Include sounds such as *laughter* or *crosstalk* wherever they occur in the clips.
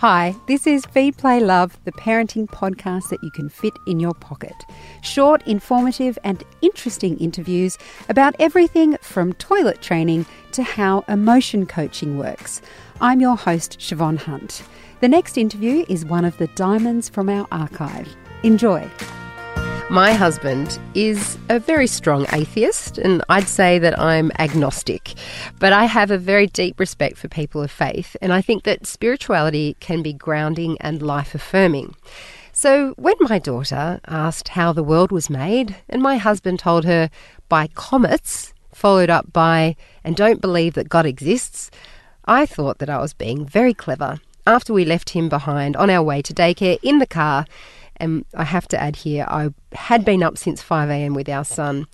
Hi, this is Feed Play Love, the parenting podcast that you can fit in your pocket. Short, informative, and interesting interviews about everything from toilet training to how emotion coaching works. I'm your host, Siobhan Hunt. The next interview is one of the diamonds from our archive. Enjoy. My husband is a very strong atheist, and I'd say that I'm agnostic. But I have a very deep respect for people of faith, and I think that spirituality can be grounding and life affirming. So when my daughter asked how the world was made, and my husband told her by comets, followed up by, and don't believe that God exists, I thought that I was being very clever. After we left him behind on our way to daycare in the car, and I have to add here, I had been up since 5 a.m. with our son,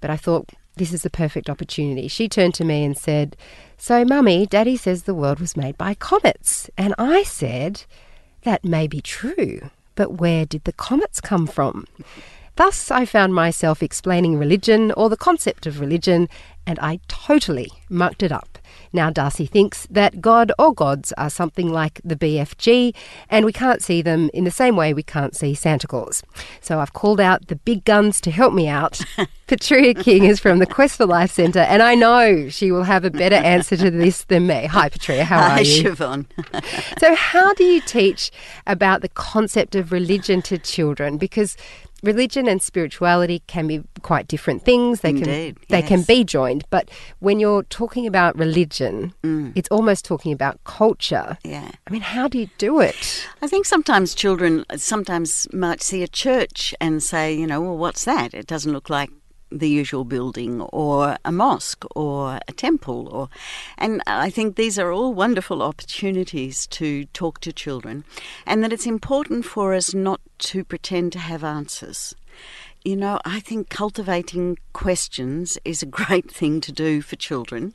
but I thought this is the perfect opportunity. She turned to me and said, So, Mummy, Daddy says the world was made by comets. And I said, That may be true, but where did the comets come from? Thus, I found myself explaining religion or the concept of religion, and I totally mucked it up. Now, Darcy thinks that God or gods are something like the BFG, and we can't see them in the same way we can't see Santa Claus. So I've called out the big guns to help me out. *laughs* Petrea King is from the Quest for Life Centre, and I know she will have a better answer to this than me. Hi, Petrea, how Hi, are you? Siobhan. so, how do you teach about the concept of religion to children? Because religion and spirituality can be quite different things. They Indeed, can they can be joined, but when you're talking about religion, mm. it's almost talking about culture. Yeah. I mean, how do you do it? I think sometimes children sometimes might see a church and say, you know, well, what's that? It doesn't look like the usual building or a mosque or a temple or and I think these are all wonderful opportunities to talk to children and that it's important for us not to pretend to have answers. You know, I think cultivating questions is a *laughs* great thing to do for children.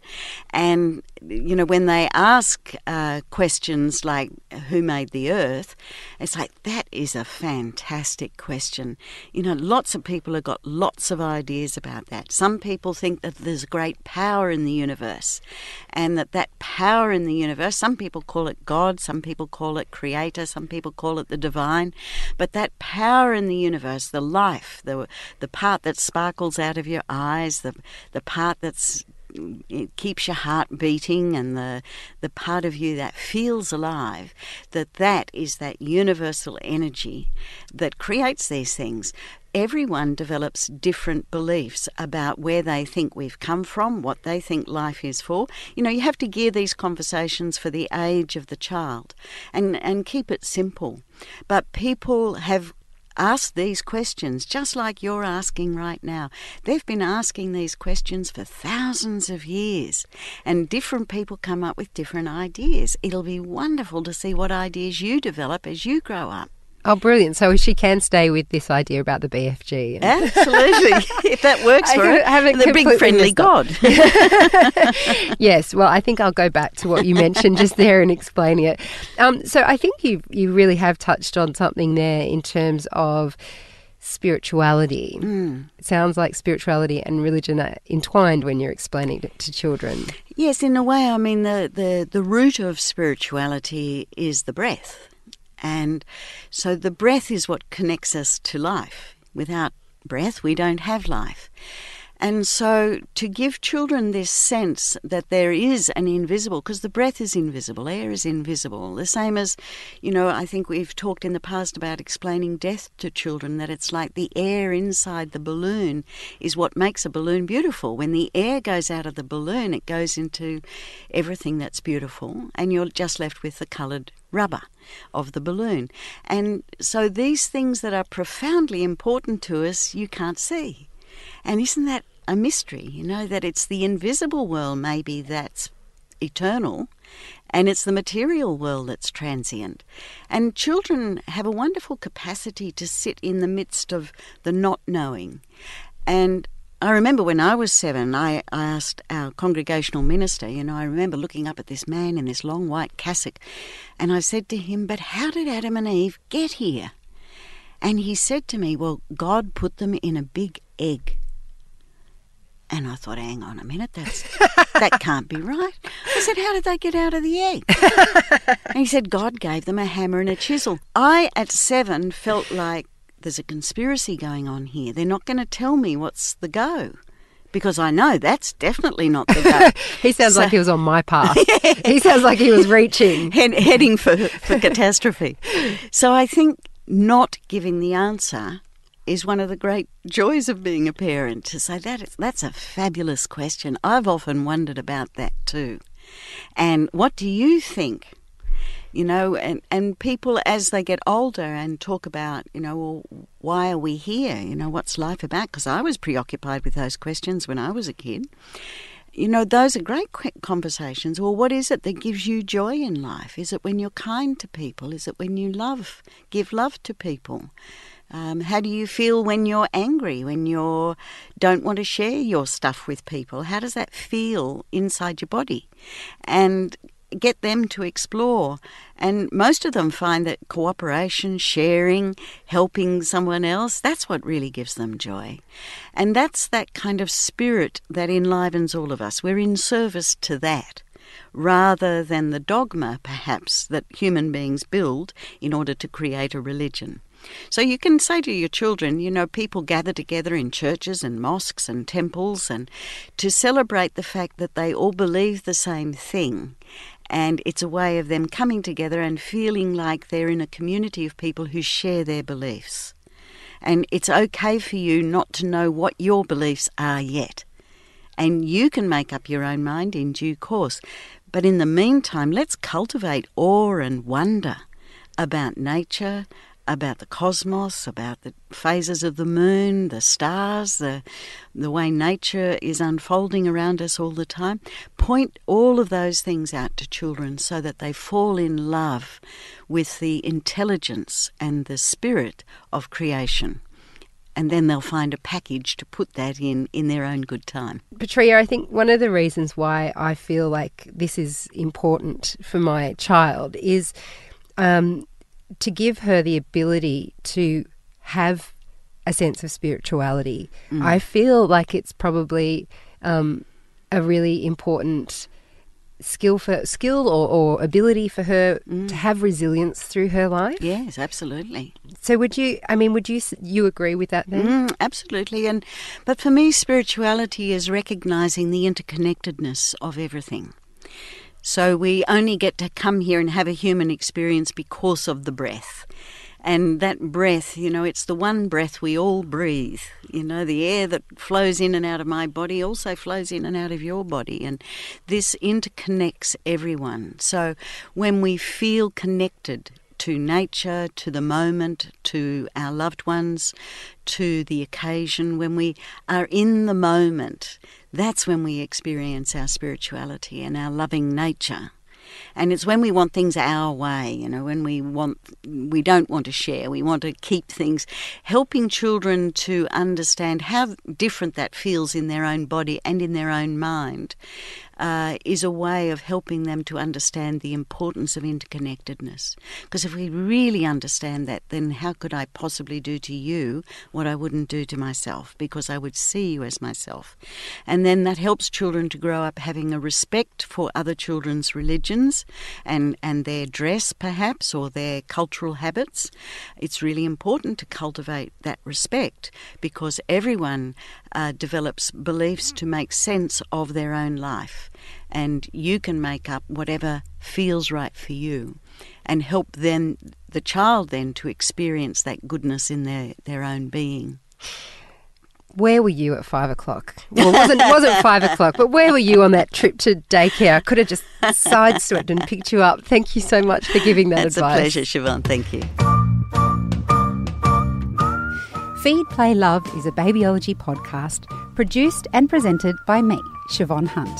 And, you know, when they ask uh, questions like, who made the earth? It's like, that is a fantastic question. You know, lots of people have got lots of ideas about that. Some people think that there's great power in the universe and that that power in the universe, some people call it God, some people call it creator, some people call it the divine, but that power in the universe, the life, the the part that sparkles out of your eyes, the the part that's it keeps your heart beating and the the part of you that feels alive that that is that universal energy that creates these things. Everyone develops different beliefs about where they think we've come from what they think life is for. You know you have to gear these conversations for the age of the child and and keep it simple. But people have ask these questions, just like you're asking right now. They've been asking these questions for thousands of years, and different people come up with different ideas. It'll be wonderful to see what ideas you develop as you grow up. Oh, brilliant! So she can stay with this idea about the BFG. Absolutely, *laughs* if that works for her. haven't the big friendly. God. *laughs* yes, well, I think I'll go back to what you mentioned just there and explaining it. Um, so I think you you really have touched on something there in terms of spirituality. It sounds like spirituality and religion are entwined when you're explaining it to children. Yes, in a way, I mean, the, the, the root of spirituality is the breath. And so the breath is what connects us to life. Without breath, we don't have life. And so to give children this sense that there is an invisible, because the breath is invisible, air is invisible. The same as, you know, I think we've talked in the past about explaining death to children, that it's like the air inside the balloon is what makes a balloon beautiful. When the air goes out of the balloon, it goes into everything that's beautiful, and you're just left with the coloured rubber of the balloon. And so these things that are profoundly important to us, you can't see. And isn't that a mystery? You know, that it's the invisible world, maybe that's eternal, and it's the material world that's transient. And children have a wonderful capacity to sit in the midst of the not knowing. And I remember when I was seven, I, I asked our congregational minister, you know, I remember looking up at this man in this long white cassock, and I said to him, But how did Adam and Eve get here? And he said to me, Well, God put them in a big egg. And I thought, hang on a minute, that's *laughs* that can't be right. I said, How did they get out of the egg? *laughs* and he said, God gave them a hammer and a chisel. I, at seven, felt like there's a conspiracy going on here. They're not going to tell me what's the go because I know that's definitely not the go. *laughs* he sounds so, like he was on my path. *laughs* yeah. He sounds like he was reaching, *laughs* Head, heading for for catastrophe. So I think not giving the answer is one of the great joys of being a parent. To say that is, that's a fabulous question. I've often wondered about that too. And what do you think you know, and, and people as they get older and talk about, you know, well, why are we here? You know, what's life about? Because I was preoccupied with those questions when I was a kid. You know, those are great conversations. Well, what is it that gives you joy in life? Is it when you're kind to people? Is it when you love, give love to people? Um, how do you feel when you're angry, when you don't want to share your stuff with people? How does that feel inside your body? And get them to explore. And most of them find that cooperation, sharing, helping someone else, that's what really gives them joy. And that's that kind of spirit that enlivens all of us. We're in service to that rather than the dogma, perhaps, that human beings build in order to create a religion. So you can say to your children, you know, people gather together in churches and mosques and temples and to celebrate the fact that they all believe the same thing and it's a way of them coming together and feeling like they're in a community of people who share their beliefs. And it's okay for you not to know what your beliefs are yet. And you can make up your own mind in due course. But in the meantime, let's cultivate awe and wonder about nature, about the cosmos, about the phases of the moon, the stars, the, the way nature is unfolding around us all the time. Point all of those things out to children so that they fall in love with the intelligence and the spirit of creation and then they'll find a package to put that in in their own good time. Petrea, I think one of the reasons why I feel like this is important for my child is um, to give her the ability to have a sense of spirituality, mm. I feel like it's probably um, a really important skill for skill or, or ability for her mm. to have resilience through her life. Yes, absolutely. So would you? I mean, would you you agree with that then? Mm, absolutely. And but for me, spirituality is recognizing the interconnectedness of everything. So we only get to come here and have a human experience because of the breath. And that breath, you know, it's the one breath we all breathe. You know, the air that flows in and out of my body also flows in and out of your body. And this interconnects everyone. So when we feel connected to nature, to the moment, to our loved ones, to the occasion, when we are in the moment, that's when we experience our spirituality and our loving nature. And it's when we want things our way, you know, when we want, we don't want to share, we want to keep things, helping children to understand how different that feels in their own body and in their own mind uh, is a way of helping them to understand the importance of interconnectedness. Because if we really understand that, then how could I possibly do to you what I wouldn't do to myself? Because I would see you as myself. And then that helps children to grow up having a respect for other children's religions and, and their dress, perhaps, or their cultural habits. It's really important to cultivate that respect because everyone uh, develops beliefs to make sense of their own life. And you can make up whatever feels right for you and help then the child then to experience that goodness in their, their own being. Where were you at five o'clock? Well, it wasn't, wasn't five o'clock, but where were you on that trip to daycare? I could have just sideswiped and picked you up. Thank you so much for giving that That's advice. It's a pleasure, Siobhan. Thank you. Feed, Play, Love is a babyology podcast produced and presented by me, Siobhan Hunt.